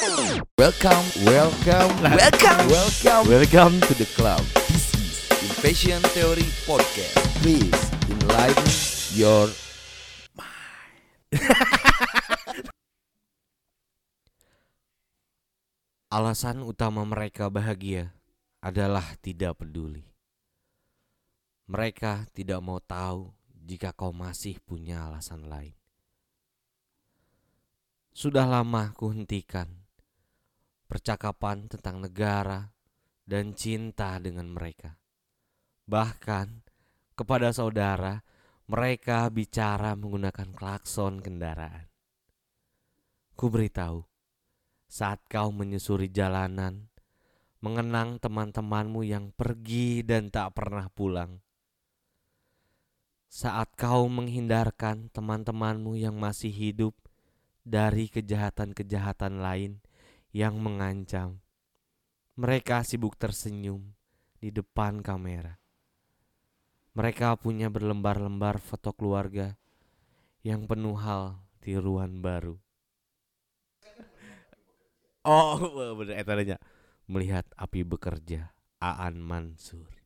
Welcome, welcome, welcome, welcome, welcome to the club. This is Invasion Theory Podcast. Please enlighten your Alasan utama mereka bahagia adalah tidak peduli. Mereka tidak mau tahu jika kau masih punya alasan lain. Sudah lama kuhentikan percakapan tentang negara dan cinta dengan mereka. Bahkan kepada saudara, mereka bicara menggunakan klakson kendaraan. Ku beritahu, saat kau menyusuri jalanan, mengenang teman-temanmu yang pergi dan tak pernah pulang. Saat kau menghindarkan teman-temanmu yang masih hidup dari kejahatan-kejahatan lain yang mengancam, mereka sibuk tersenyum di depan kamera. Mereka punya berlembar-lembar foto keluarga yang penuh hal tiruan baru. Oh, bener eta nya. Melihat api bekerja, Aan Mansur.